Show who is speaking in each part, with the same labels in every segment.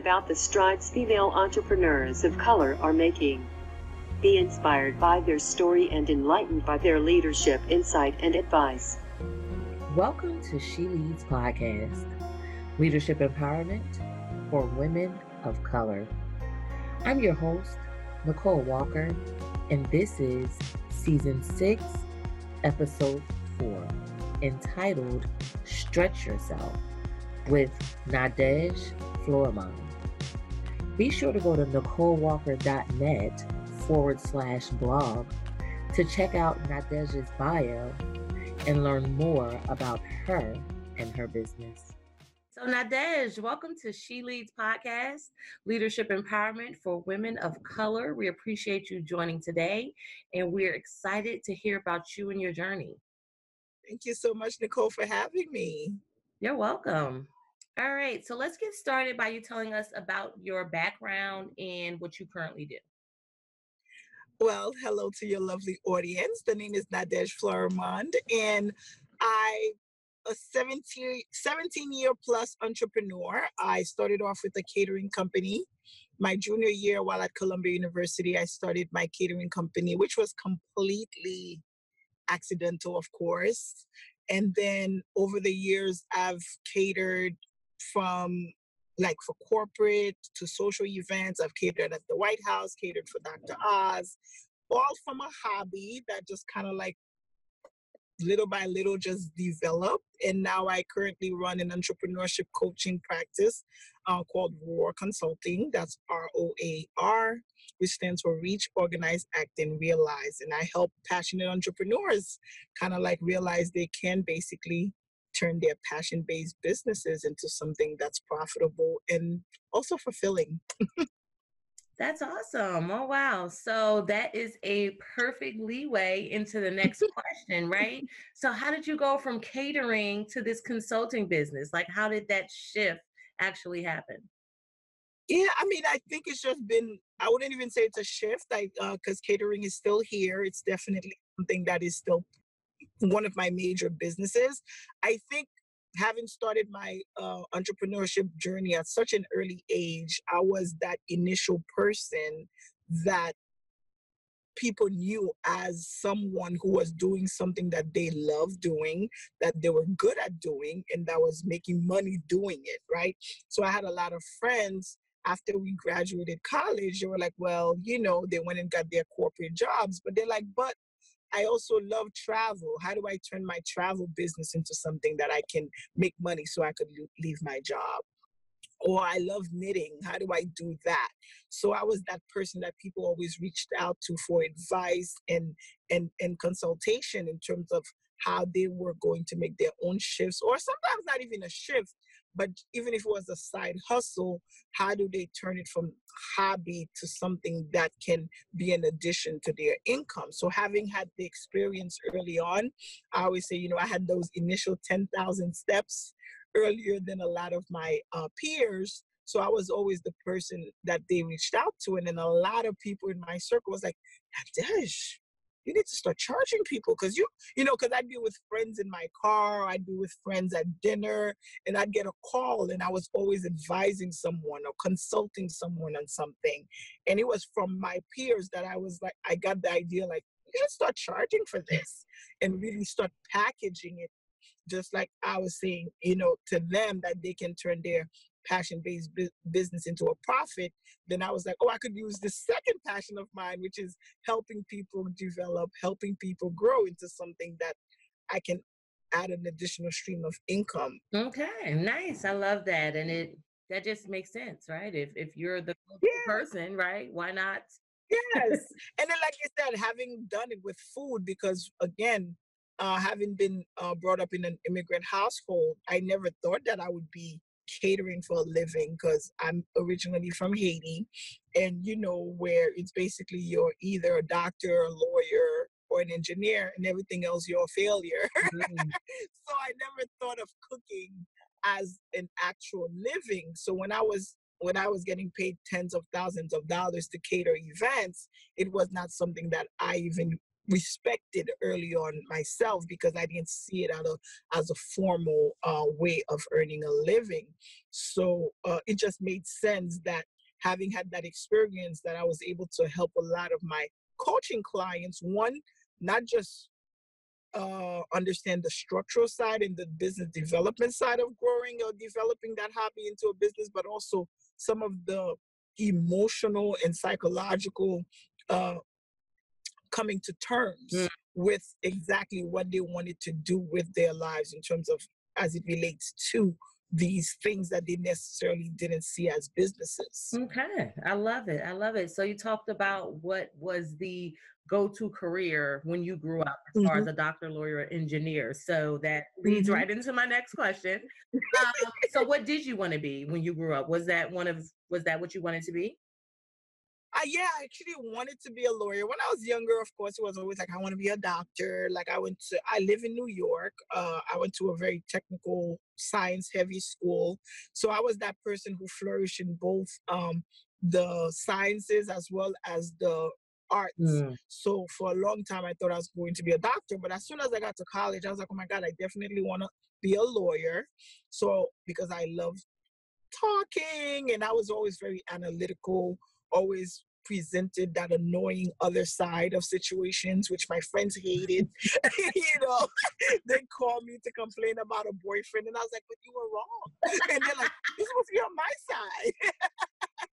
Speaker 1: about the strides female entrepreneurs of color are making. Be inspired by their story and enlightened by their leadership, insight, and advice.
Speaker 2: Welcome to She Leads Podcast, leadership empowerment for women of color. I'm your host, Nicole Walker, and this is season six, episode four, entitled Stretch Yourself with Nadège Fleurimond. Be sure to go to NicoleWalker.net forward slash blog to check out Nadège's bio and learn more about her and her business. So, Nadège, welcome to She Leads Podcast, Leadership Empowerment for Women of Color. We appreciate you joining today, and we're excited to hear about you and your journey.
Speaker 3: Thank you so much, Nicole, for having me.
Speaker 2: You're welcome. All right, so let's get started by you telling us about your background and what you currently do.
Speaker 3: Well, hello to your lovely audience. The name is Nadège Fleurimond, and I a 17, 17 year plus entrepreneur. I started off with a catering company. My junior year while at Columbia University, I started my catering company, which was completely accidental, of course. And then over the years, I've catered from like for corporate to social events. I've catered at the White House, catered for Dr. Oz, all from a hobby that just kind of like little by little just developed. And now I currently run an entrepreneurship coaching practice uh, called ROAR Consulting. That's R O A R, which stands for Reach, Organize, Act, and Realize. And I help passionate entrepreneurs kind of like realize they can basically turn their passion based businesses into something that's profitable and also fulfilling.
Speaker 2: That's awesome. Oh, wow. So that is a perfect leeway into the next question, right? So, how did you go from catering to this consulting business? Like, how did that shift actually happen?
Speaker 3: Yeah, I mean, I think it's just been, I wouldn't even say it's a shift, because uh, catering is still here. It's definitely something that is still one of my major businesses. I think having started my uh, entrepreneurship journey at such an early age, I was that initial person that people knew as someone who was doing something that they loved doing, that they were good at doing, and that was making money doing it, right? So I had a lot of friends after we graduated college, they were like, well, you know, they went and got their corporate jobs, but they're like, but I also love travel. How do I turn my travel business into something that I can make money so I could leave my job? Or I love knitting. How do I do that? So I was that person that people always reached out to for advice and and and consultation in terms of how they were going to make their own shifts, or sometimes not even a shift, but even if it was a side hustle, how do they turn it from hobby to something that can be an addition to their income? So, having had the experience early on, I always say, you know, I had those initial 10,000 steps earlier than a lot of my uh, peers. So I was always the person that they reached out to. And then a lot of people in my circle was like, Nadège, you need to start charging people because you you know because i'd be with friends in my car i'd be with friends at dinner and i'd get a call and i was always advising someone or consulting someone on something and it was from my peers that i was like i got the idea like you gotta start charging for this and really start packaging it just like i was saying you know to them that they can turn their passion based bu- business into a profit, then I was like, oh, I could use the second passion of mine, which is helping people develop, helping people grow into something that I can add an additional stream of income.
Speaker 2: Okay, nice. I love that. And it that just makes sense, right? If if you're the yeah. person, right? Why not?
Speaker 3: Yes. and then like I said, having done it with food, because again, uh, having been uh, brought up in an immigrant household, I never thought that I would be catering for a living because I'm originally from Haiti, and you know, where it's basically you're either a doctor, a lawyer, or an engineer, and everything else you're a failure. Mm-hmm. so I never thought of cooking as an actual living. So when I was when I was getting paid tens of thousands of dollars to cater events, it was not something that I even respected early on myself because I didn't see it as a, as a formal uh, way of earning a living. So uh, it just made sense that having had that experience that I was able to help a lot of my coaching clients, one, not just uh, understand the structural side and the business development side of growing or developing that hobby into a business, but also some of the emotional and psychological uh, coming to terms mm. with exactly what they wanted to do with their lives in terms of as it relates to these things that they necessarily didn't see as businesses.
Speaker 2: Okay, I love it. I love it. So you talked about what was the go-to career when you grew up as far mm-hmm. as a doctor, lawyer, engineer. So that leads mm-hmm. right into my next question. Um, so what did you want to be when you grew up? Was that one of was that what you wanted to be?
Speaker 3: Uh, yeah, I actually wanted to be a lawyer. When I was younger, of course, it was always like I want to be a doctor. Like I went to, I live in New York. Uh, I went to a very technical, science-heavy school, so I was that person who flourished in both um, the sciences as well as the arts. Mm. So for a long time, I thought I was going to be a doctor. But as soon as I got to college, I was like, oh my god, I definitely want to be a lawyer. So because I love talking, and I was always very analytical always presented that annoying other side of situations, which my friends hated. you know, they called me to complain about a boyfriend, and I was like, "But you were wrong." And they're like, "You're supposed to be on my side."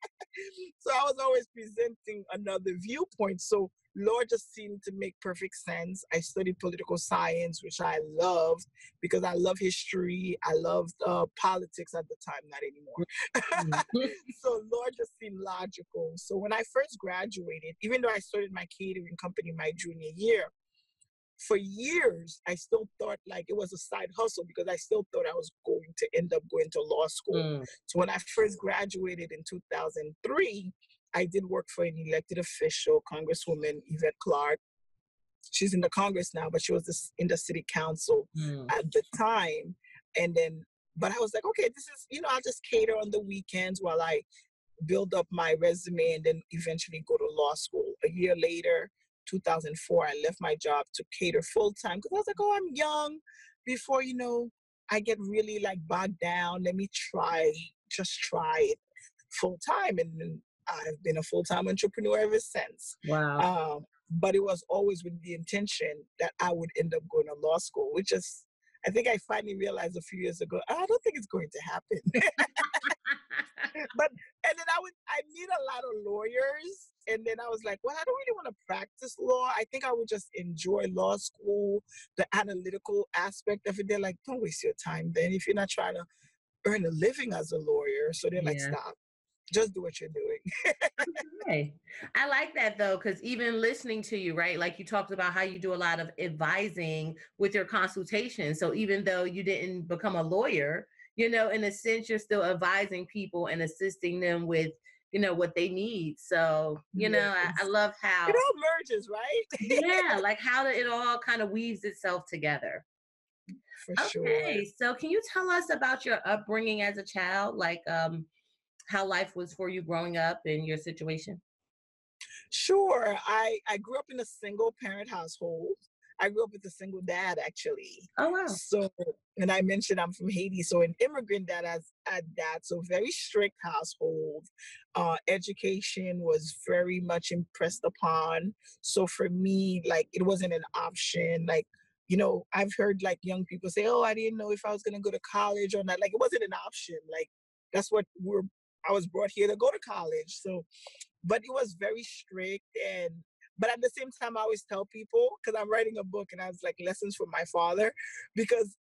Speaker 3: so I was always presenting another viewpoint. So law just seemed to make perfect sense. I studied political science, which I loved because I love history. I loved uh, politics at the time, not anymore. Mm-hmm. so law just seemed logical. So when I first graduated, even though I started my catering company my junior year, for years I still thought like it was a side hustle because I still thought I was going to end up going to law school. Mm. So when I first graduated in 2003, I did work for an elected official, Congresswoman Yvette Clarke. She's in the Congress now, but she was in the city council mm. at the time. And then, but I was like, okay, this is, you know, I'll just cater on the weekends while I build up my resume and then eventually go to law school. A year later, 2004, I left my job to cater full time because I was like, oh, I'm young. Before, you know, I get really like bogged down, let me try, just try it full time. And I've been a full time entrepreneur ever since.
Speaker 2: Wow.
Speaker 3: Um, but it was always with the intention that I would end up going to law school, which is, I think I finally realized a few years ago, ah, I don't think it's going to happen. but and then I would I meet a lot of lawyers, and then I was like, well, I don't really want to practice law. I think I would just enjoy law school, the analytical aspect of it. They're like, don't waste your time then if you're not trying to earn a living as a lawyer. So they're yeah. like, stop just do what you're doing.
Speaker 2: okay. I like that though, because even listening to you, right? Like you talked about how you do a lot of advising with your consultation. So even though you didn't become a lawyer, you know, in a sense, you're still advising people and assisting them with, you know, what they need. So, you yes. know, I, I, love how
Speaker 3: it all merges, right?
Speaker 2: yeah, like how it all kind of weaves itself together.
Speaker 3: For okay,
Speaker 2: sure. so can you tell us about your upbringing as a child? Like, um, how life was for you growing up in your situation?
Speaker 3: Sure. I, I grew up in a single parent household. I grew up with a single dad, actually.
Speaker 2: Oh wow!
Speaker 3: So, and I mentioned I'm from Haiti, so an immigrant dad as a dad, so very strict household. Uh, education was very much impressed upon. So for me, like it wasn't an option. Like you know, I've heard like young people say, "Oh, I didn't know if I was gonna go to college or not." Like it wasn't an option. Like that's what we're I was brought here to go to college. So, but it was very strict and but at the same time, I always tell people because I'm writing a book and I was like lessons from my father because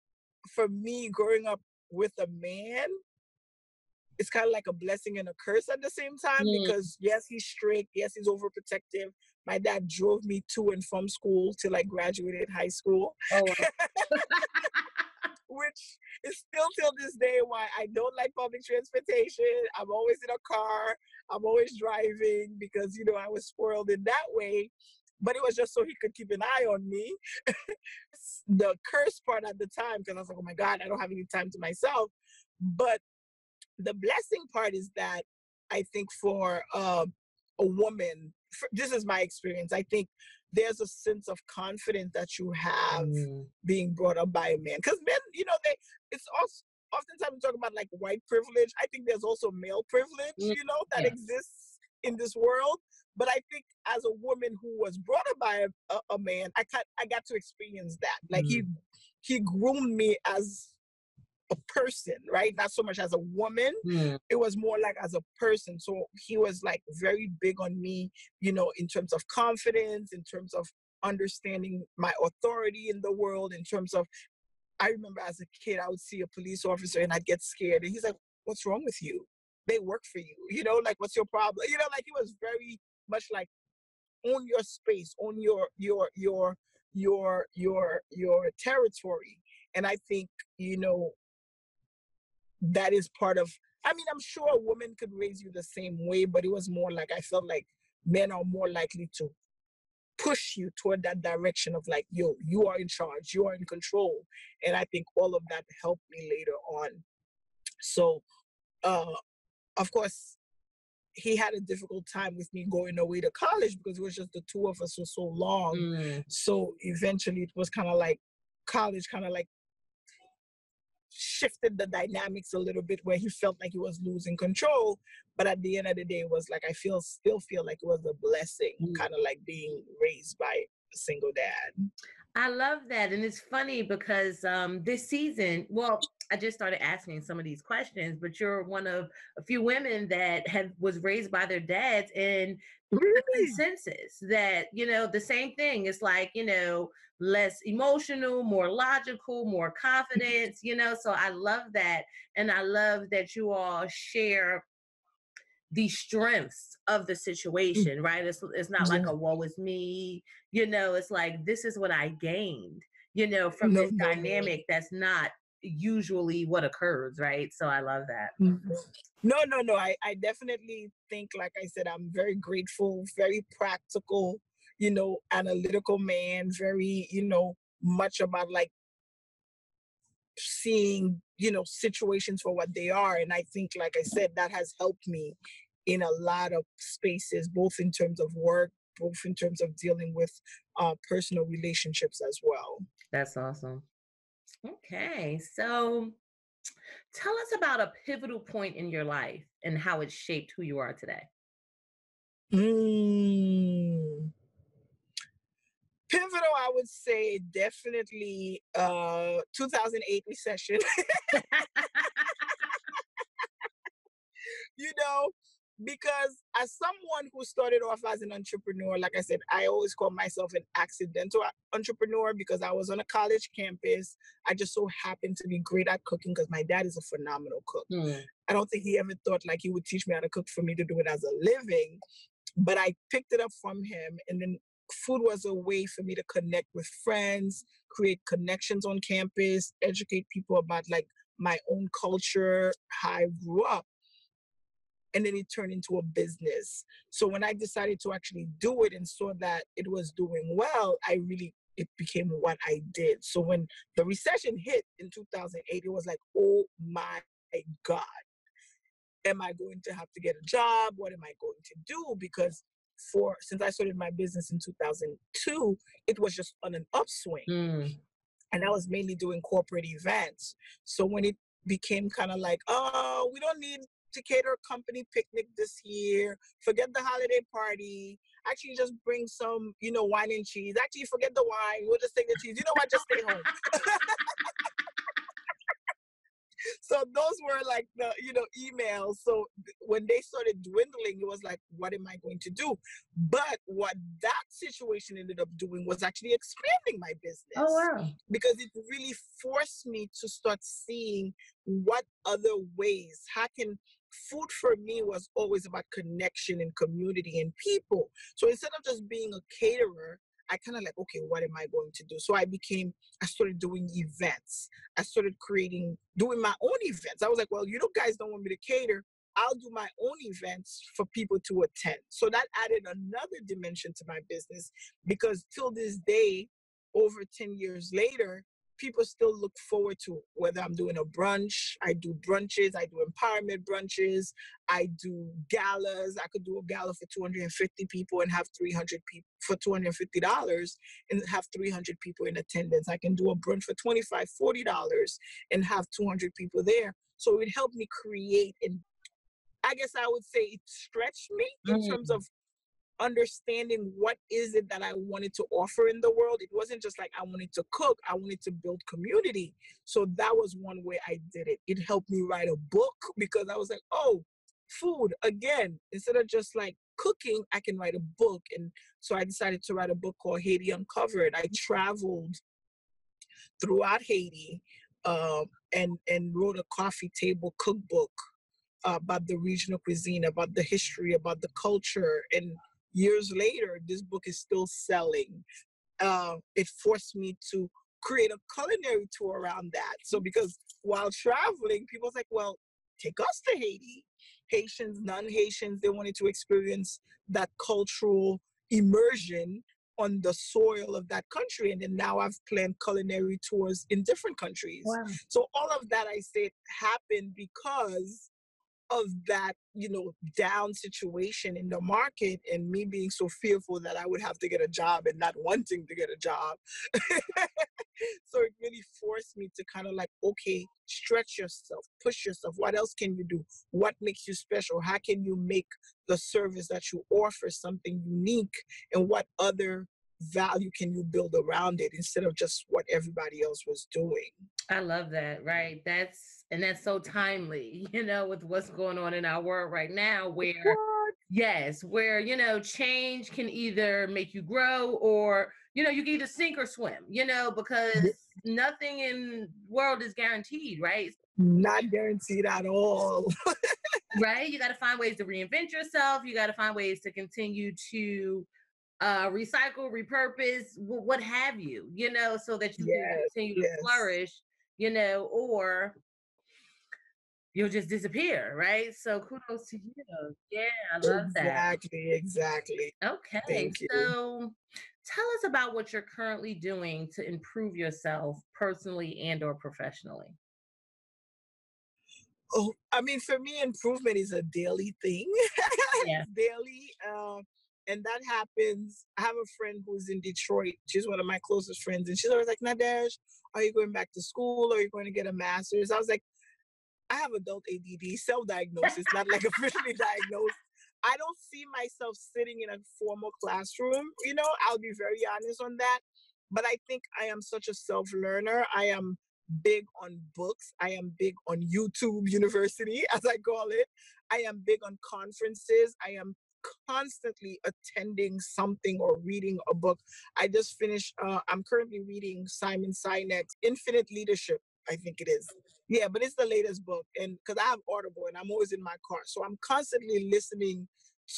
Speaker 3: for me growing up with a man it's kind of like a blessing and a curse at the same time mm. because yes he's strict yes he's overprotective my dad drove me to and from school till i graduated high school oh, wow. which is still till this day why I don't like public transportation. I'm always in a car. I'm always driving because you know I was spoiled in that way. But it was just so he could keep an eye on me. the curse part at the time, because I was like, oh my God, I don't have any time to myself. But the blessing part is that I think for uh, a woman, this is my experience. I think there's a sense of confidence that you have mm. being brought up by a man. Because men, you know, they it's also oftentimes we talk about like white privilege. I think there's also male privilege, mm. you know, that exists in this world. But I think as a woman who was brought up by a, a, a man, I got I got to experience that. Like mm. he he groomed me as a person, right? Not so much as a woman. Mm. It was more like as a person. So he was like very big on me, you know, in terms of confidence, in terms of understanding my authority in the world, in terms of I remember as a kid, I would see a police officer and I'd get scared. And he's like, What's wrong with you? They work for you. You know, like what's your problem? You know, like he was very much like own your space, own your your your your your your territory. And I think, you know, that is part of I mean, I'm sure a woman could raise you the same way, but it was more like I felt like men are more likely to push you toward that direction of like, yo, you are in charge, you are in control. And I think all of that helped me later on. So, uh, of course, he had a difficult time with me going away to college because it was just the two of us for so long. Mm. So eventually it was kind of like college kind of like shifted the dynamics a little bit where he felt like he was losing control but at the end of the day it was like i feel still feel like it was a blessing mm. kind of like being raised by a single dad
Speaker 2: i love that and it's funny because um this season well i just started asking some of these questions but you're one of a few women that have was raised by their dads and really? consensus that you know the same thing it's like you know less emotional, more logical, more confidence, you know. So I love that. And I love that you all share the strengths of the mm. situation, right? It's it's not like a woe is me, you know, it's like this is what I gained, you know, from no, this no, dynamic no. that's not usually what occurs, right? So I love that.
Speaker 3: Mm-hmm. No, no, no. I, I definitely think, like I said, I'm very grateful, very practical, you know, analytical man, very, you know, much about like seeing, you know, situations for what they are. And I think, like I said, that has helped me in a lot of spaces, both in terms of work, both in terms of dealing with uh, personal relationships as well.
Speaker 2: That's awesome. Okay. So tell us about a pivotal point in your life and how it shaped who you are today.
Speaker 3: Mm pivotal i would say definitely uh 2008 recession you know because as someone who started off as an entrepreneur like i said i always call myself an accidental entrepreneur because i was on a college campus i just so happened to be great at cooking because my dad is a phenomenal cook mm. i don't think he ever thought like he would teach me how to cook for me to do it as a living but I picked it up from him. And then food was a way for me to connect with friends, create connections on campus, educate people about like my own culture, how I grew up. And then it turned into a business. So when I decided to actually do it and saw that it was doing well, I really it became what I did. So when the recession hit in 2008, it was like, oh my God, am I going to have to get a job? What am I going to do? Because for since I started my business in 2002, it was just on an upswing. Mm. And I was mainly doing corporate events. So when it became kind of like, oh, we don't need to cater a company picnic this year, forget the holiday party. Actually, just bring some, you know, wine and cheese. Actually, forget the wine. We'll just take the cheese. You know what? Just stay home. so those were like the you know emails. So when they started dwindling it was like what am i going to do? But what that situation ended up doing was actually expanding my oh, business
Speaker 2: oh wow.
Speaker 3: because it really forced me to start seeing what other ways how can food for me was always about connection and community and people. So instead of just being a caterer I kind of like, okay, what am I going to do? So I became, I started doing events. I started creating, doing my own events. I was like, well, you know, guys don't want me to cater. I'll do my own events for people to attend. So that added another dimension to my business because till this day, over 10 years later, people still look forward to whether I'm doing a brunch. I do brunches, I do empowerment brunches, I do galas. I could do a gala for 250 people and have 300 people for $250 and have 300 people in attendance. I can do a brunch for $25, $40 and have 200 people there. So it helped me create and I guess I would say it stretched me in mm. terms of understanding what is it that I wanted to offer in the world. It wasn't just like I wanted to cook, I wanted to build community. So that was one way I did it. It helped me write a book because I was like, oh, food again, instead of just like cooking, I can write a book. And so I decided to write a book called Haiti Uncovered. I traveled throughout Haiti um, and and wrote a coffee table cookbook uh, about the regional cuisine, about the history, about the culture, and years later, this book is still selling. Uh, it forced me to create a culinary tour around that. So because while traveling, people was like, well, take us to Haiti. Haitians, non-Haitians, they wanted to experience that cultural immersion on the soil of that country. And then now I've planned culinary tours in different countries. Wow. So all of that I said happened because of that, you know, down situation in the market and me being so fearful that I would have to get a job and not wanting to get a job. so it really forced me to kind of like, okay, stretch yourself, push yourself. What else can you do? What makes you special? How can you make the service that you offer something unique? And what other value can you build around it instead of just what everybody else was doing?
Speaker 2: I love that, mm. right? That's and that's so timely you know with what's going on in our world right now where what? yes where you know change can either make you grow or you know you can either sink or swim you know because nothing in world is guaranteed right?
Speaker 3: Not guaranteed at all.
Speaker 2: Right? You got to find ways to reinvent yourself. You got to find ways to continue to uh recycle repurpose what have you you know so that you yes, can continue to flourish you know or you'll just disappear, right? So kudos to you. Yeah, I love
Speaker 3: exactly, that. Exactly, exactly.
Speaker 2: Okay, so tell us about what you're currently doing to improve yourself personally and or professionally.
Speaker 3: Oh, I mean, for me, improvement is a daily thing. Yeah. daily. Um, and that happens. I have a friend who's in Detroit. She's one of my closest friends, and she's always like, Nadège, are you going back to school? Or are you going to get a master's? I was like, I have adult ADD, self-diagnosis, not like officially diagnosed. I don't see myself sitting in a formal classroom. You know, I'll be very honest on that. But I think I am such a self-learner. I am big on books. I am big on YouTube University, as I call it. I am big on conferences. I am constantly attending something or reading a book. I just finished, uh, I'm currently reading Simon Sinek's Infinite Leadership, I think it is. Yeah, but it's the latest book, and because I have Audible and I'm always in my car, so I'm constantly listening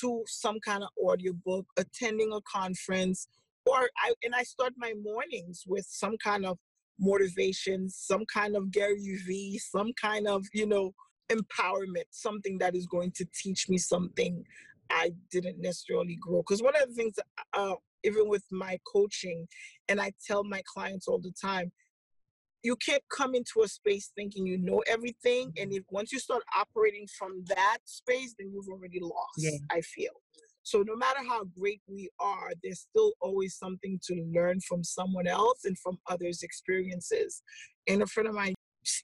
Speaker 3: to some kind of audiobook, attending a conference, or I and I start my mornings with some kind of motivation, some kind of Gary Vee, some kind of you know empowerment, something that is going to teach me something I didn't necessarily grow. Because one of the things, uh, even with my coaching, and I tell my clients all the time, you can't come into a space thinking you know everything mm-hmm. and if once you start operating from that space then you've already lost yeah. i feel. So no matter how great we are there's still always something to learn from someone else and from others experiences. And a friend of mine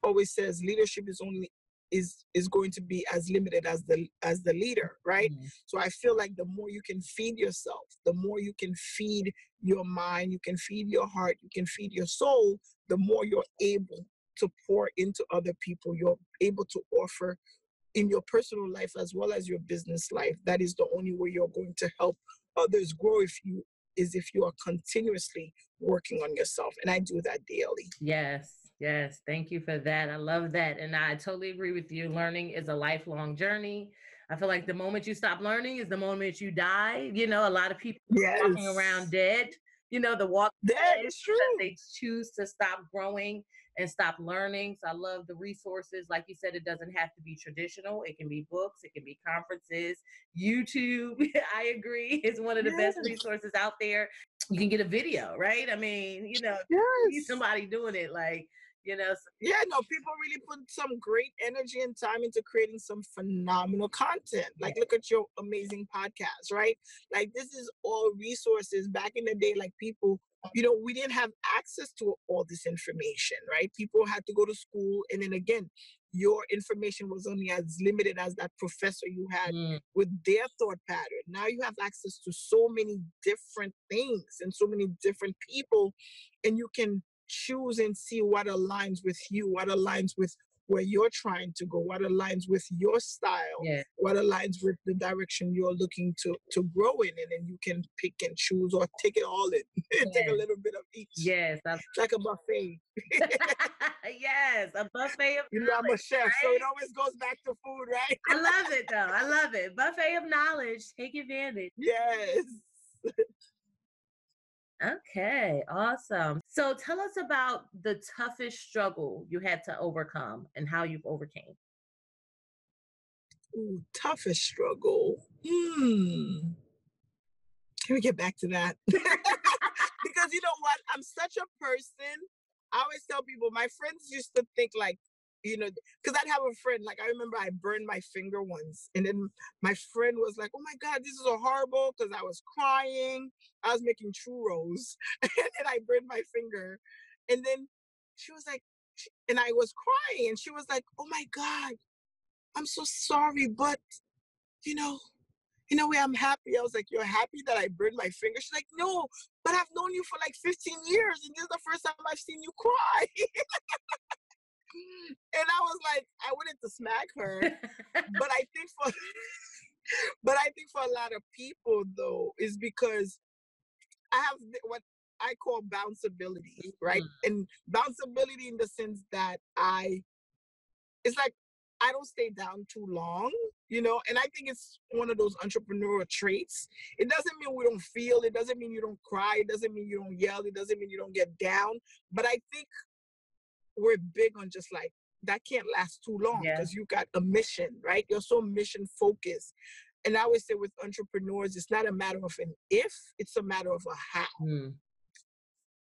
Speaker 3: always says leadership is only is is going to be as limited as the as the leader right? Mm-hmm. so i feel like the more you can feed yourself the more you can feed your mind you can feed your heart you can feed your soul the more you're able to pour into other people you're able to offer in your personal life as well as your business life. That is the only way you're going to help others grow if you is if you are continuously working on yourself and i do that daily.
Speaker 2: Yes Yes, thank you for that. I love that. And I totally agree with you. Learning is a lifelong journey. I feel like the moment you stop learning is the moment you die. You know, a lot of people yes. walking around dead. You know, the walk
Speaker 3: dead is true.
Speaker 2: They choose to stop growing and stop learning. So I love the resources. Like you said, it doesn't have to be traditional. It can be books, it can be conferences, YouTube. I agree, is one of the yes. best resources out there. you can get a video, right? I mean, you know,
Speaker 3: Yes.
Speaker 2: somebody doing it, like you know.
Speaker 3: Yeah, no, people really put some great energy and time into creating some phenomenal content. Like, look at your amazing podcast, right? Like, this is all resources. Back in the day, like, people, you know, we didn't have access to all this information, right? People had to go to school. And then again, your information was only as limited as that professor you had
Speaker 2: Mm,
Speaker 3: with their thought pattern. Now you have access to so many different things and so many different people, and you can choose and see what aligns with you, what aligns with where you're trying to go, what aligns with your style,
Speaker 2: yeah,
Speaker 3: what aligns with the direction you're looking to to grow in, and then you can pick and choose or take it all in, take a little bit of each,
Speaker 2: yes,
Speaker 3: It's like a buffet.
Speaker 2: yes, a buffet of
Speaker 3: You know, I'm a chef, so it always goes back to food, right?
Speaker 2: I love it though. I love it. Buffet of knowledge. Take advantage.
Speaker 3: yes.
Speaker 2: Okay, awesome. So tell us about the toughest struggle you had to overcome and how you've overcame.
Speaker 3: Ooh, toughest struggle. Hmm. Can we get back to that? because you know what? I'm such a person. I always tell people, my friends used to think like, you know, because I'd have a friend, like I remember I burned my finger once. And then my friend was like, oh my God, this is so horrible because I was crying. I was making churros and then I burned my finger. And then she was like, and I was crying and she was like, oh my God, I'm so sorry, but you know, in a way, I'm happy. I was like, You're happy that I burned my finger? She's like, No, but I've known you for like 15 years, and this is the first time I've seen you cry. and I was like, I wanted to smack her, but I think for but I think for a lot of people though, is because I have what I call bounceability, right? Mm. And bounceability in the sense that I it's like I don't stay down too long, you know, and I think it's one of those entrepreneurial traits. It doesn't mean we don't feel, it doesn't mean you don't cry, it doesn't mean you don't yell, it doesn't mean you don't get down. But I think we're big on just like that can't last too long
Speaker 2: Yeah.
Speaker 3: because you got a mission, right? You're so mission focused. And I always say with entrepreneurs, it's not a matter of an if, it's a matter of a how
Speaker 2: Mm,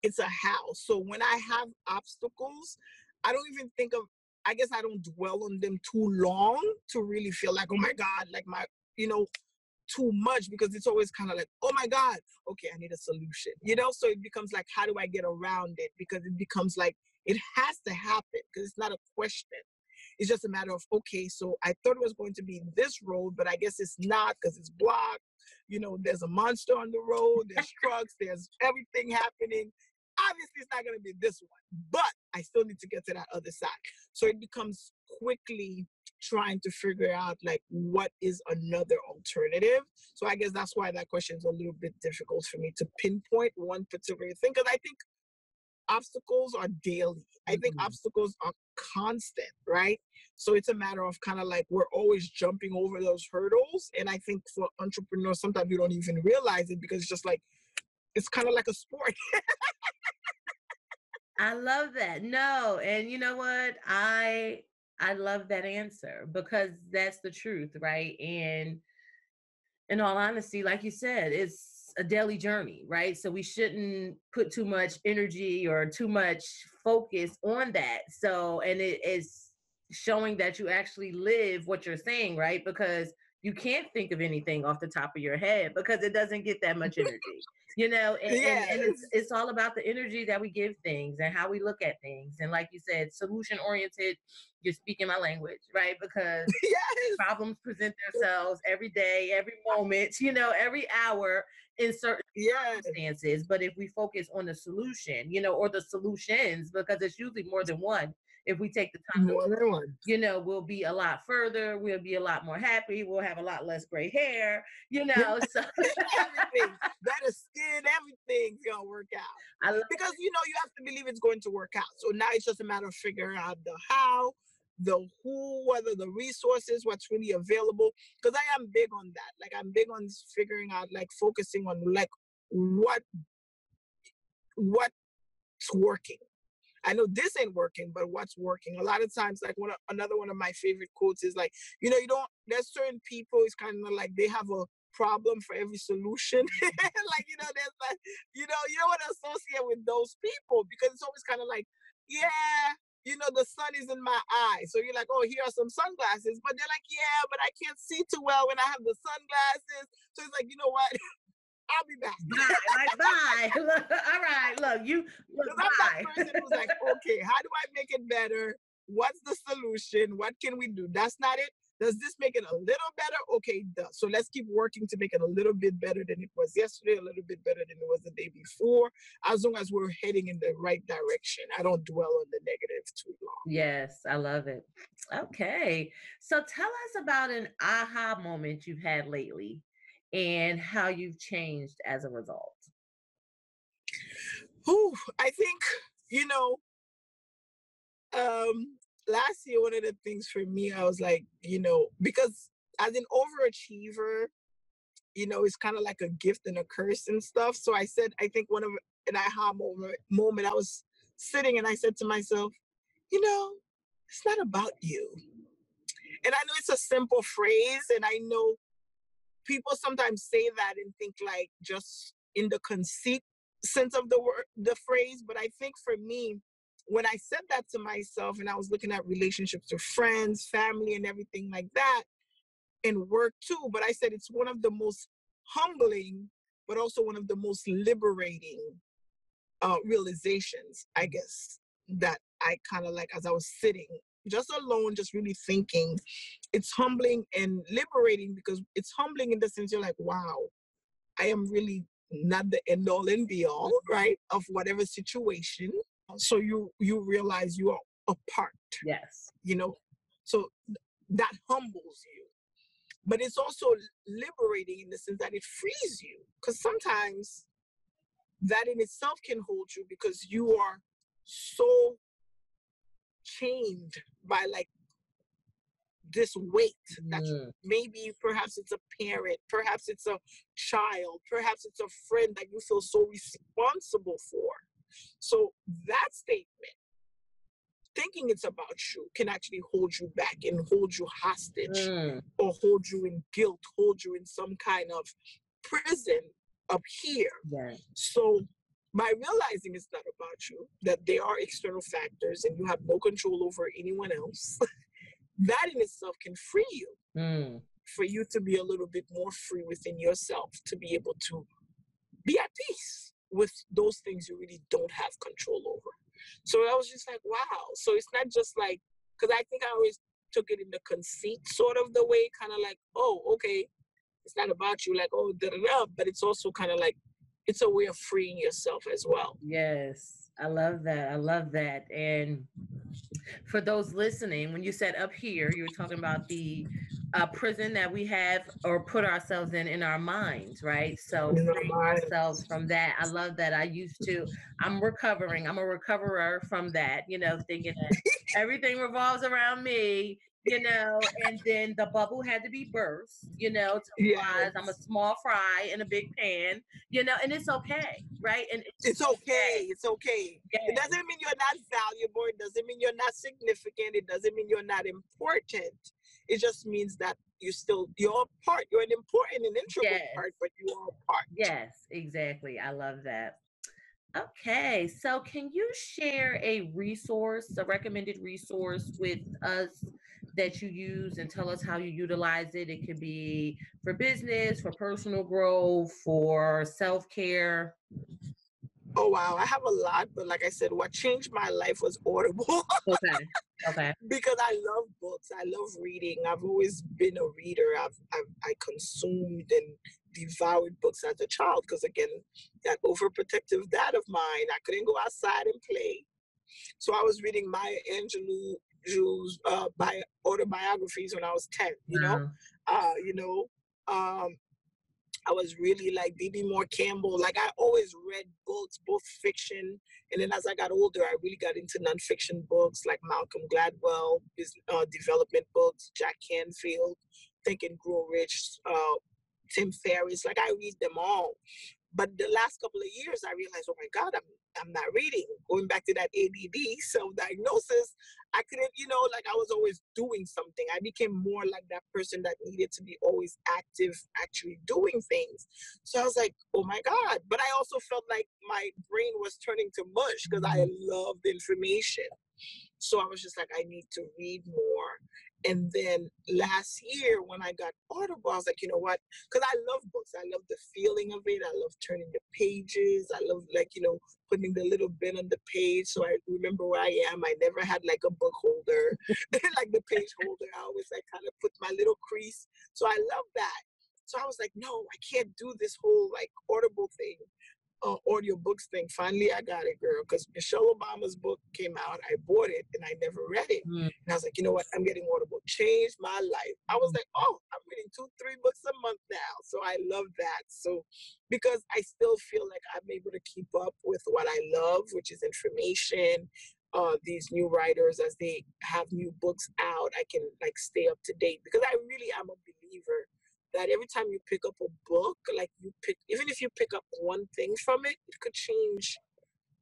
Speaker 3: it's a how. So when I have obstacles, I don't even think of I guess I don't dwell on them too long to really feel like, oh my God, like my, you know, too much because it's always kind of like, oh my God, okay, I need a solution. You know, so it becomes like, how do I get around it? Because it becomes like it has to happen because it's not a question. It's just a matter of, okay, so I thought it was going to be this road, but I guess it's not because it's blocked. You know, there's a monster on the road, there's trucks, there's everything happening. Obviously, it's not going to be this one, but I still need to get to that other side. So it becomes quickly trying to figure out like what is another alternative. So I guess that's why that question is a little bit difficult for me to pinpoint one particular thing because I think obstacles are daily. I think
Speaker 2: Mhm.
Speaker 3: obstacles are constant, right? So it's a matter of kind of like we're always jumping over those hurdles. And I think for entrepreneurs, sometimes you don't even realize it because it's just like it's kind of like a sport.
Speaker 2: I love that. No, and you know what? I I love that answer because that's the truth, right? And in all honesty, like you said, it's a daily journey, right? So we shouldn't put too much energy or too much focus on that. So, and it is showing that you actually live what you're saying, right? Because you can't think of anything off the top of your head because it doesn't get that much energy, you know. And, and, and it's it's all about the energy that we give things and how we look at things. And like you said, solution oriented. You're speaking my language, right? Because
Speaker 3: yes.
Speaker 2: problems present themselves every day, every moment, you know, every hour in certain
Speaker 3: Yes.
Speaker 2: circumstances. But if we focus on the solution, you know, or the solutions, because it's usually more than one. If we take the time, to mm-hmm.
Speaker 3: More than one.
Speaker 2: you know, we'll be a lot further. We'll be a lot more happy. We'll have a lot less gray hair, you know. So
Speaker 3: everything. Better skin, everything's gonna work out. Because you know you have to believe it's going to work out. So now it's just a matter of figuring out the how, the who, whether the resources, what's really available. Because I am big on that. Like I'm big on figuring out, like focusing on like what what's working. I know this ain't working, but what's working? A lot of times, like one another one of my favorite quotes is like, you know, you don't. There's certain people. It's kind of like they have a problem for every solution. like you know, there's like you know, you don't want to associate with those people because it's always kind of like, yeah, you know, the sun is in my eye. So you're like, oh, here are some sunglasses. But they're like, yeah, but I can't see too well when I have the sunglasses. So it's like, you know what? I'll be back.
Speaker 2: Bye. Like, bye. All right. Look, you look,
Speaker 3: I'm that person who's like, okay, how do I make it better? What's the solution? What can we do? That's not it. Does this make it a little better? Okay, does. So let's keep working to make it a little bit better than it was yesterday, a little bit better than it was the day before, as long as we're heading in the right direction. I don't dwell on the negative too long.
Speaker 2: Yes, I love it. Okay. So tell us about an aha moment you've had lately and how you've changed as a result.
Speaker 3: Whew, I think, you know, um, last year, one of the things for me, I was like, you know, because as an overachiever, you know, it's kind of like a gift and a curse and stuff. So I said, I think one of an aha moment, moment, I was sitting and I said to myself, you know, it's not about you. And I know it's a simple phrase, and I know people sometimes say that and think like just in the conceit sense of the word, the phrase. But I think for me, when I said that to myself and I was looking at relationships with friends, family, and everything like that, and work too, but I said it's one of the most humbling, but also one of the most liberating uh, realizations, I guess, that I kind of like as I was sitting just alone, just really thinking. It's humbling and liberating because it's humbling in the sense you're like, wow, I am really not the end all and be all, mm-hmm. right, of whatever situation. So you you realize you are a part
Speaker 2: yes.
Speaker 3: you know? So that humbles you. But it's also liberating in the sense that it frees you because sometimes that in itself can hold you because you are so chained by like this weight that mm. maybe perhaps it's a parent perhaps it's a child perhaps it's a friend that you feel so responsible for so that statement, thinking it's about you, can actually hold you back and hold you hostage mm. or hold you in guilt, hold you in some kind of prison up here.
Speaker 2: Yeah.
Speaker 3: So by realizing it's not about you, that there are external factors and you have no control over anyone else, that in itself can free you.
Speaker 2: Mm.
Speaker 3: For you to be a little bit more free within yourself, to be able to be at peace with those things you really don't have control over. So I was just like, wow. So it's not just like, because I think I always took it in the conceit sort of the way, kind of like, oh, okay, it's not about you, like, oh, da da da, but it's also kind of like, it's a way of freeing yourself as well.
Speaker 2: Yes, I love that. I love that. And for those listening, when you said up here, you were talking about the uh, prison that we have or put ourselves in in our minds, right? So freeing ourselves from that. I love that. I used to. I'm recovering. I'm a recoverer from that. You know, thinking that everything revolves around me. You know, and then the bubble had to be burst. You know, to yes. I'm a small fry in a big pan. You know, and it's okay, right? And
Speaker 3: it's, it's okay. It's okay. Yes. It doesn't mean you're not valuable. It doesn't mean you're not significant. It doesn't mean you're not important it just means that you still you're a part. You're an important and integral yes. part, but you are a part.
Speaker 2: Yes, exactly. I love that. Okay, so can you share a resource, a recommended resource with us that you use and tell us how you utilize it? It could be for business, for personal growth, for self care.
Speaker 3: Oh wow, I have a lot, but like I said, what changed my life was Audible.
Speaker 2: okay. Okay.
Speaker 3: Because I love books. I love reading. I've always been a reader. I've, I've I consumed and devoured books as a child because again, that overprotective dad of mine, I couldn't go outside and play. So I was reading Maya Angelou's uh, by autobiographies when I was 10, you know? Uh, you know, um, I was really like Bebe Moore Campbell. Like I always read books, both fiction, and then as I got older, I really got into nonfiction books like Malcolm Gladwell, business, uh, development books, Jack Canfield, Think and Grow Rich, uh, Tim Ferriss. Like I read them all, But the last couple of years, I realized, oh my God, I'm I'm not reading. Going back to that ADD self-diagnosis, I couldn't, you know, like I was always doing something. I became more like that person that needed to be always active, actually doing things. So I was like, oh my God. But I also felt like my brain was turning to mush because I
Speaker 2: Mm-hmm.
Speaker 3: loved information. So I was just like, I need to read more. And then last year when I got Audible, I was like, you know what? Because I love books. I love the feeling of it. I love turning the pages. I love like, you know, putting the little bit on the page. So I remember where I am. I never had like a book holder, like the page holder. I always like kind of put my little crease. So I love that. So I was like, no, I can't do this whole like Audible thing uh, audio books thing. Finally, I got it, girl, because Michelle Obama's book came out. I bought it and I never read it.
Speaker 2: Mm.
Speaker 3: And I was like, you know what? I'm getting Audible. Changed my life. I was like, oh, I'm reading two, three books a month now. So I love that. So because I still feel like I'm able to keep up with what I love, which is information. Uh, these new writers, as they have new books out, I can like stay up to date because I really am a believer that every time you pick up a book, like you pick, even if you pick up one thing from it, it could change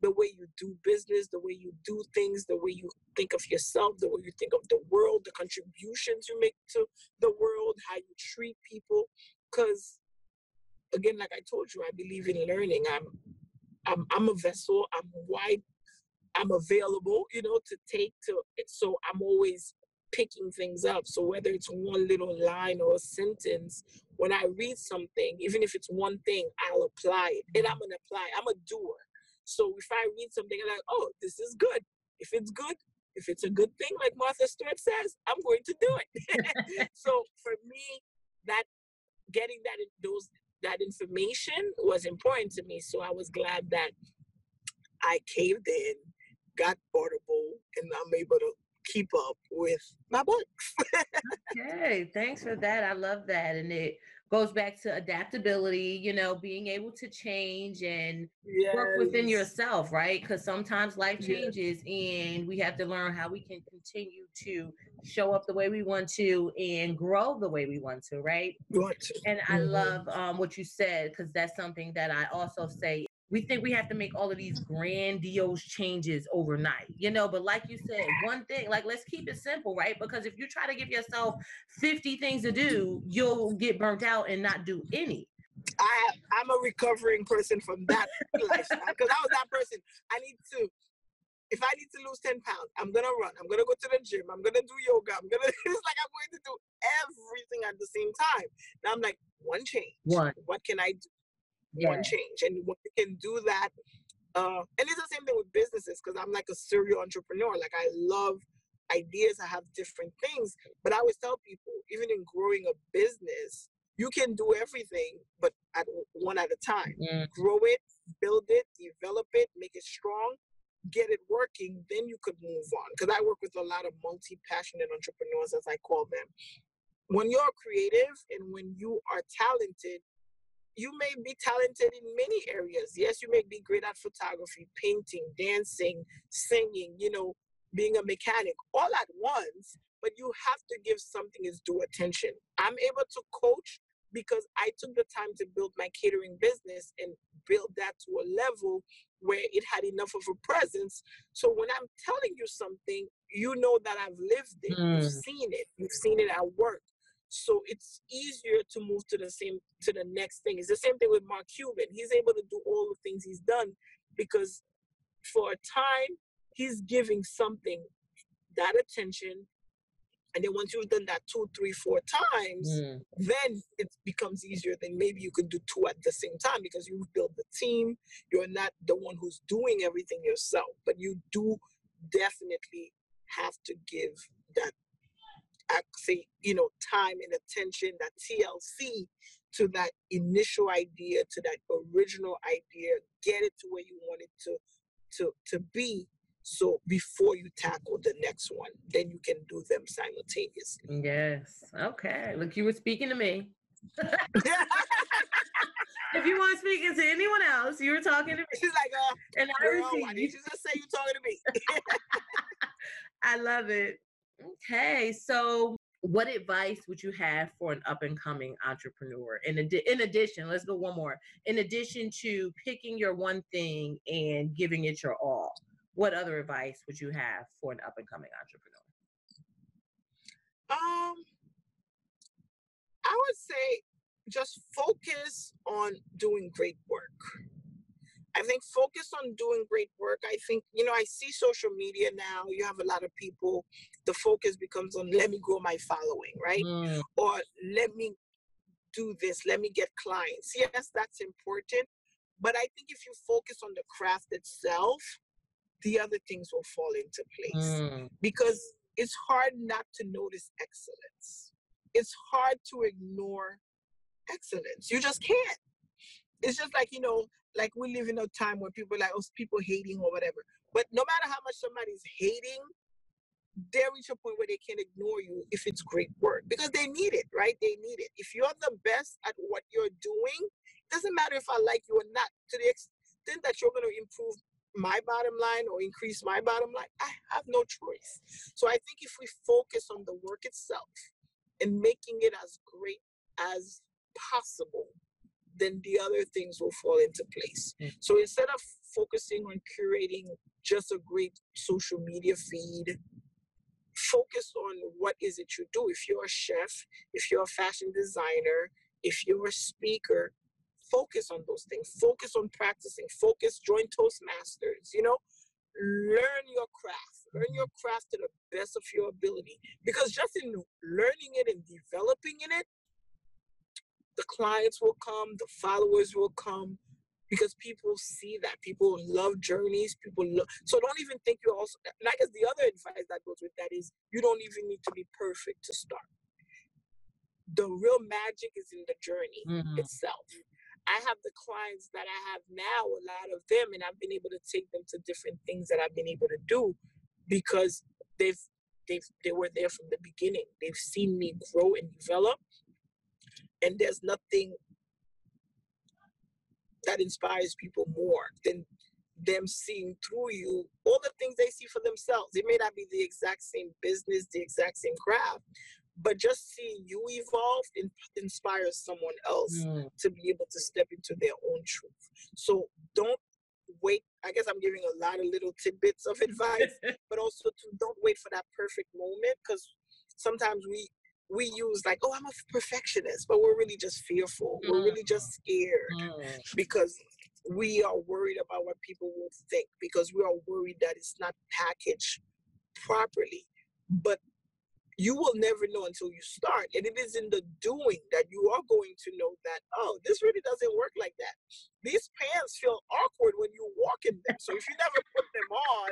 Speaker 3: the way you do business, the way you do things, the way you think of yourself, the way you think of the world, the contributions you make to the world, how you treat people. Because again, like I told you, I believe in learning. I'm I'm I'm a vessel. I'm wide. I'm available, you know, to take to. So I'm always picking things up. So whether it's one little line or a sentence, when I read something, even if it's one thing, I'll apply it, and I'm mm-hmm. gonna apply. I'm a doer. So if I read something, I'm like, oh, this is good. If it's good, if it's a good thing, like Martha Stewart says, I'm going to do it. so for me, that getting that those that information was important to me. So I was glad that I caved in, got portable, and I'm able to keep up with my books.
Speaker 2: Okay, thanks for that. I love that. And it goes back to adaptability, you know, being able to change and work within yourself, right? Because sometimes life changes and we have to learn how we can continue to show up the way we want to and grow the way we want to, right?
Speaker 3: Want to.
Speaker 2: And I
Speaker 3: Mhm.
Speaker 2: love um, what you said because that's something that I also say. We think we have to make all of these grandiose changes overnight, you know. But like you said, one thing, like let's keep it simple, right? Because if you try to give yourself 50 things to do, you'll get burnt out and not do any.
Speaker 3: I I'm a recovering person from that lifestyle because I was that person. I need to. If I need to lose 10 pounds, I'm gonna run. I'm gonna go to the gym. I'm gonna do yoga. I'm gonna. It's like I'm going to do everything at the same time. Now I'm like one change.
Speaker 2: One.
Speaker 3: What can I do?
Speaker 2: Yeah.
Speaker 3: One change, and when you can do that, uh, and it's the same thing with businesses because I'm like a serial entrepreneur. Like I love ideas. I have different things, but I always tell people, even in growing a business, you can do everything, but at one at a time
Speaker 2: Mm,
Speaker 3: grow it, build it, develop it, make it strong, get it working, then you could move on. Because I work with a lot of multi passionate entrepreneurs, as I call them. When you're creative and when you are talented, you may be talented in many areas. Yes, you may be great at photography, painting, dancing, singing, you know, being a mechanic all at once, but you have to give something its due attention. I'm able to coach because I took the time to build my catering business and build that to a level where it had enough of a presence. So when I'm telling you something, you know that I've lived it, you've
Speaker 2: Mm.
Speaker 3: seen it, you've seen it at work. So it's easier to move to the same to the next thing. It's the same thing with Mark Cuban. He's able to do all the things he's done because for a time he's giving something that attention. And then once you've done that two, three, four times,
Speaker 2: mm.
Speaker 3: then it becomes easier. Then maybe you could do two at the same time because you've built the team. You're not the one who's doing everything yourself, but you do definitely have to give that, say, you know, time and attention, that TLC to that initial idea, to that original idea. Get it to where you want it to to to be. So before you tackle the next one, then you can do them simultaneously.
Speaker 2: Yes. Okay. Look, you were speaking to me. If you weren't speaking to anyone else, you were talking to me.
Speaker 3: She's like, uh,
Speaker 2: And I
Speaker 3: girl, why
Speaker 2: received you.
Speaker 3: you just say you're talking to me?
Speaker 2: I love it. Okay. So what advice would you have for an up and coming entrepreneur? In, adi- in addition, let's go one more. In addition to picking your one thing and giving it your all, what other advice would you have for an up and coming entrepreneur?
Speaker 3: Um, I would say just focus on doing great work. I think focus on doing great work. I think, you know, I see social media now. You have a lot of people, the focus becomes on let me grow my following, right?
Speaker 2: Mm,
Speaker 3: Or let me do this, let me get clients. Yes, that's important. But I think if you focus on the craft itself, the other things will fall into place
Speaker 2: mm,
Speaker 3: because it's hard not to notice excellence. It's hard to ignore excellence. You just can't. It's just like, you know, like we live in a time where people like, oh, people hating or whatever. But no matter how much somebody's hating, they reach a point where they can't ignore you if it's great work because they need it, right? They need it. If you're the best at what you're doing, it doesn't matter if I like you or not. To the extent that you're going to improve my bottom line or increase my bottom line, I have no choice. So I think if we focus on the work itself and making it as great as possible, then the other things will fall into place.
Speaker 2: Mm.
Speaker 3: So instead of focusing on curating just a great social media feed, focus on what is it you do. If you're a chef, if you're a fashion designer, if you're a speaker, focus on those things. Focus on practicing. Focus, join Toastmasters, you know, learn your craft. Learn your craft to the best of your ability. Because just in learning it and developing in it, the clients will come, the followers will come, because people see that people love journeys people love so don't even think you're also and i guess the other advice that goes with that is you don't even need to be perfect to start. The real magic is in the journey
Speaker 2: mhm.
Speaker 3: itself. I have the clients that i have now a lot of them and i've been able to take them to different things that i've been able to do because they've they've they were there from the beginning. They've seen me grow and develop and there's nothing that inspires people more than them seeing through you all the things they see for themselves. It may not be the exact same business, the exact same craft, but just seeing you evolve in, inspires someone else
Speaker 2: Mm,
Speaker 3: to be able to step into their own truth. So don't wait. I guess I'm giving a lot of little tidbits of advice, but also to don't wait for that perfect moment because sometimes we we use like, oh, I'm a perfectionist, but we're really just fearful. We're really just scared
Speaker 2: mm,
Speaker 3: because we are worried about what people will think because we are worried that it's not packaged properly. But you will never know until you start. And it is in the doing that you are going to know that, oh, this really doesn't work like that. These pants feel awkward when you walk in them. So if you never put them on,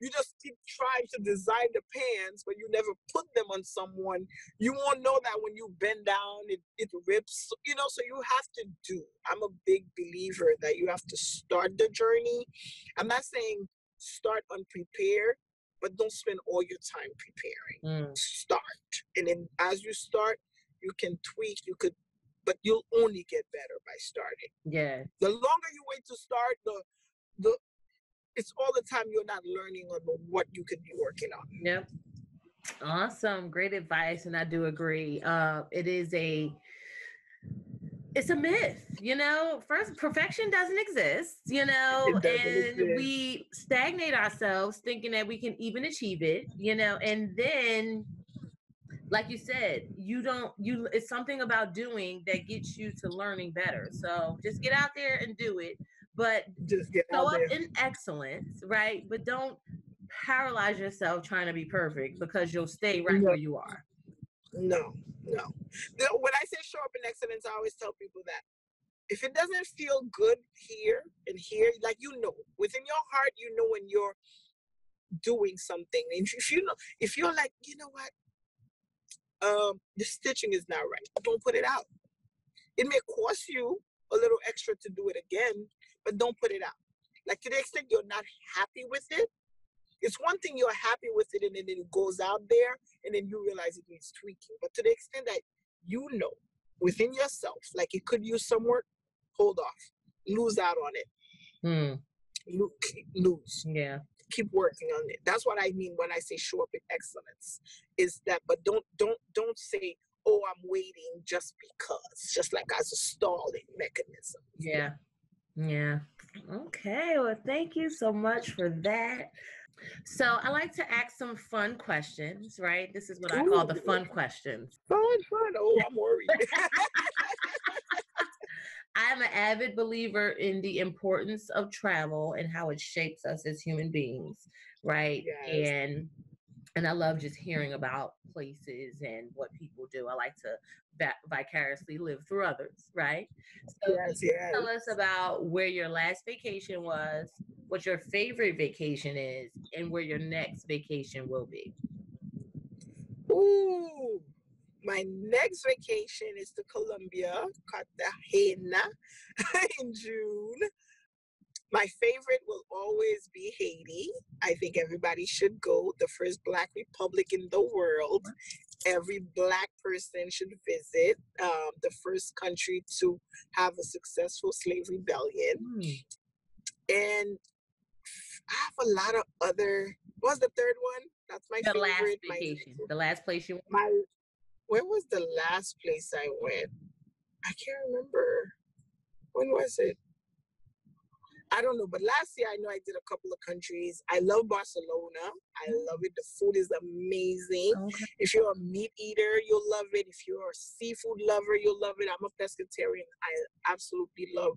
Speaker 3: you just keep trying to design the pants, but you never put them on someone. You won't know that when you bend down, it, it rips, you know. So you have to do. I'm a big believer that you have to start the journey. I'm not saying start unprepared, but don't spend all your time preparing.
Speaker 2: mm.
Speaker 3: Start. And then as you start, you can tweak, you could, but you'll only get better by starting.
Speaker 2: Yeah.
Speaker 3: The longer you wait to start, the the it's all the time you're not learning on what you could be working on.
Speaker 2: Yep. Awesome. Great advice. And I do agree. Uh, it is a it's a myth, you know. First, perfection doesn't exist, you know, and
Speaker 3: exist.
Speaker 2: we stagnate ourselves thinking that we can even achieve it, you know, and then like you said, you don't you it's something about doing that gets you to learning better. So just get out there and do it. But
Speaker 3: Just get
Speaker 2: show up in excellence, right? But don't paralyze yourself trying to be perfect because you'll stay right
Speaker 3: No.
Speaker 2: where you are.
Speaker 3: No, no. No, When I say show up in excellence, I always tell people that if it doesn't feel good here and here, like you know, within your heart, you know when you're doing something. And if you know, if you're like, you know what, um, the stitching is not right, don't put it out. It may cost you a little extra to do it again, but don't put it out. Like to the extent you're not happy with it, it's one thing you're happy with it and then it goes out there and then you realize it needs tweaking. But to the extent that you know within yourself, like it could use some work, hold off, lose out on it,
Speaker 2: Hmm.
Speaker 3: Lo- lose.
Speaker 2: Yeah.
Speaker 3: keep working on it. That's what I mean when I say show up in excellence. Is that but don't don't don't say, oh, I'm waiting just because, just like as a stalling mechanism.
Speaker 2: Yeah. Yeah. Okay. Well, thank you so much for that. So I like to ask some fun questions, right? This is what I call the fun questions.
Speaker 3: Fun, fun. Oh, I'm worried.
Speaker 2: I'm an avid believer in the importance of travel and how it shapes us as human beings, right?
Speaker 3: Yes.
Speaker 2: And and I love just hearing about places and what people do. I like to vicariously live through others, right? So
Speaker 3: yes, yes.
Speaker 2: tell us about where your last vacation was, what your favorite vacation is, and where your next vacation will be.
Speaker 3: Ooh, my next vacation is to Colombia, Cartagena, in June. My favorite will always be Haiti. I think everybody should go. The first Black republic in the world. Every Black person should visit. Um, the first country to have a successful slave rebellion.
Speaker 2: Hmm.
Speaker 3: And I have a lot of other. What's the third one? That's my
Speaker 2: The last
Speaker 3: favorite. My-
Speaker 2: vacation, the last place you went.
Speaker 3: my where was the last place I went? I can't remember. When was it? I don't know, but last year I know I did a couple of countries. I love Barcelona. I love it. The food is amazing.
Speaker 2: Okay.
Speaker 3: If you're a meat eater, you'll love it. If you're a seafood lover, you'll love it. I'm a pescatarian. I absolutely love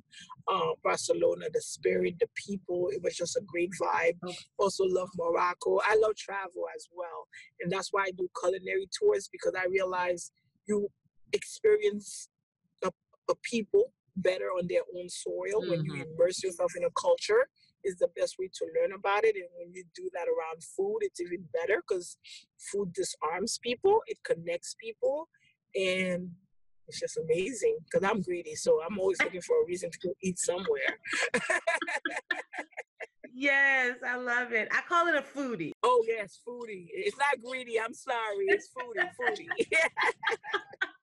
Speaker 3: uh, Barcelona, the spirit, the people. It was just a great vibe.
Speaker 2: Okay.
Speaker 3: Also love Morocco. I love travel as well, and that's why I do culinary tours because I realize you experience a, a people better on their own soil when you mm-hmm. immerse yourself in a culture is the best way to learn about it and when you do that around food it's even better because food disarms people it connects people and it's just amazing because i'm greedy so i'm always looking for a reason to go eat somewhere
Speaker 2: Yes, I love it. I call it a foodie.
Speaker 3: oh yes foodie it's not greedy i'm sorry it's foodie foodie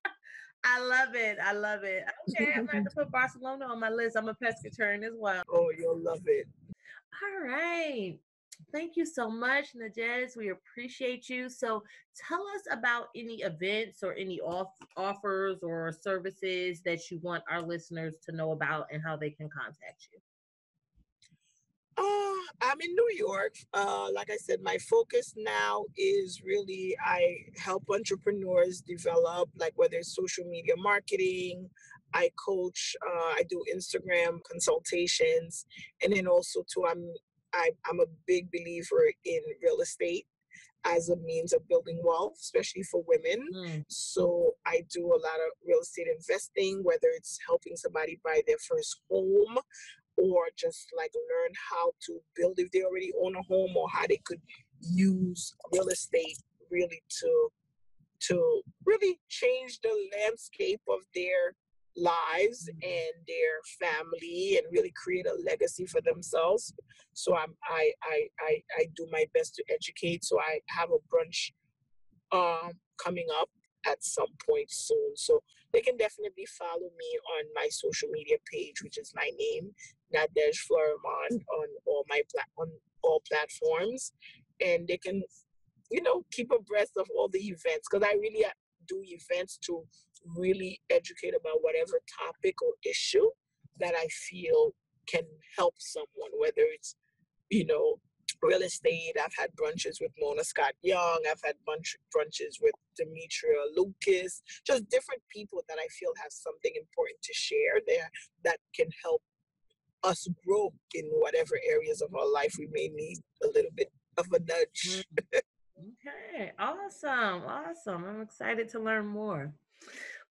Speaker 2: I love it. I love it. Okay, I'm going to put Barcelona on my list. I'm a pescatarian as well.
Speaker 3: oh you'll love it
Speaker 2: All right. Thank you so much, Nadège. We appreciate you. So, tell us about any events or any off- offers or services that you want our listeners to know about and how they can contact you.
Speaker 3: Uh, I'm in New York. Uh, like I said, my focus now is really I help entrepreneurs develop, like whether it's social media marketing, I coach, uh, I do Instagram consultations, and then also too, I'm I, I'm a big believer in real estate as a means of building wealth, especially for women.
Speaker 2: Mm,
Speaker 3: So I do a lot of real estate investing, whether it's helping somebody buy their first home or just like learn how to build if they already own a home or how they could use real estate really to to really change the landscape of their lives and their family and really create a legacy for themselves. So i'm i i i, I do my best to educate so i have a brunch um coming up at some point soon. So they can definitely follow me on my social media page which is my name Nadège Fleurimond on all my pla- on all platforms and they can you know keep abreast of all the events because i really uh, do events to really educate about whatever topic or issue that i feel can help someone whether it's you know real estate i've had brunches with mona scott young i've had bunch brunches with demetria lucas just different people that i feel have something important to share there that can help us grow in whatever areas of our life we may need a little bit of a nudge
Speaker 2: mm. Okay, awesome, awesome. I'm excited to learn more.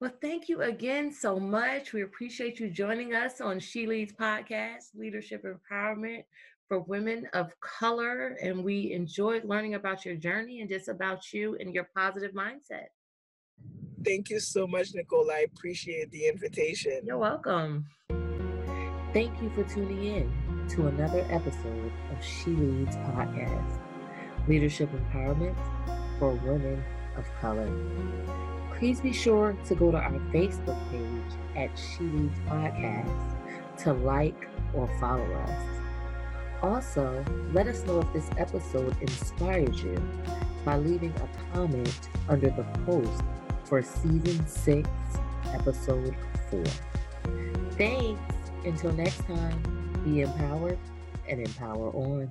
Speaker 2: Well, thank you again so much. We appreciate you joining us on She Leads Podcast, Leadership Empowerment for Women of Color. And we enjoyed learning about your journey and just about you and your positive mindset.
Speaker 3: Thank you so much, Nicole. I appreciate the invitation.
Speaker 2: You're welcome. Thank you for tuning in to another episode of She Leads Podcast Leadership Empowerment for Women of Color. Please be sure to go to our Facebook page at She Leads Podcast to like or follow us. Also, let us know if this episode inspired you by leaving a comment under the post for season six, episode four. Thanks. Until next time, be empowered and empower on.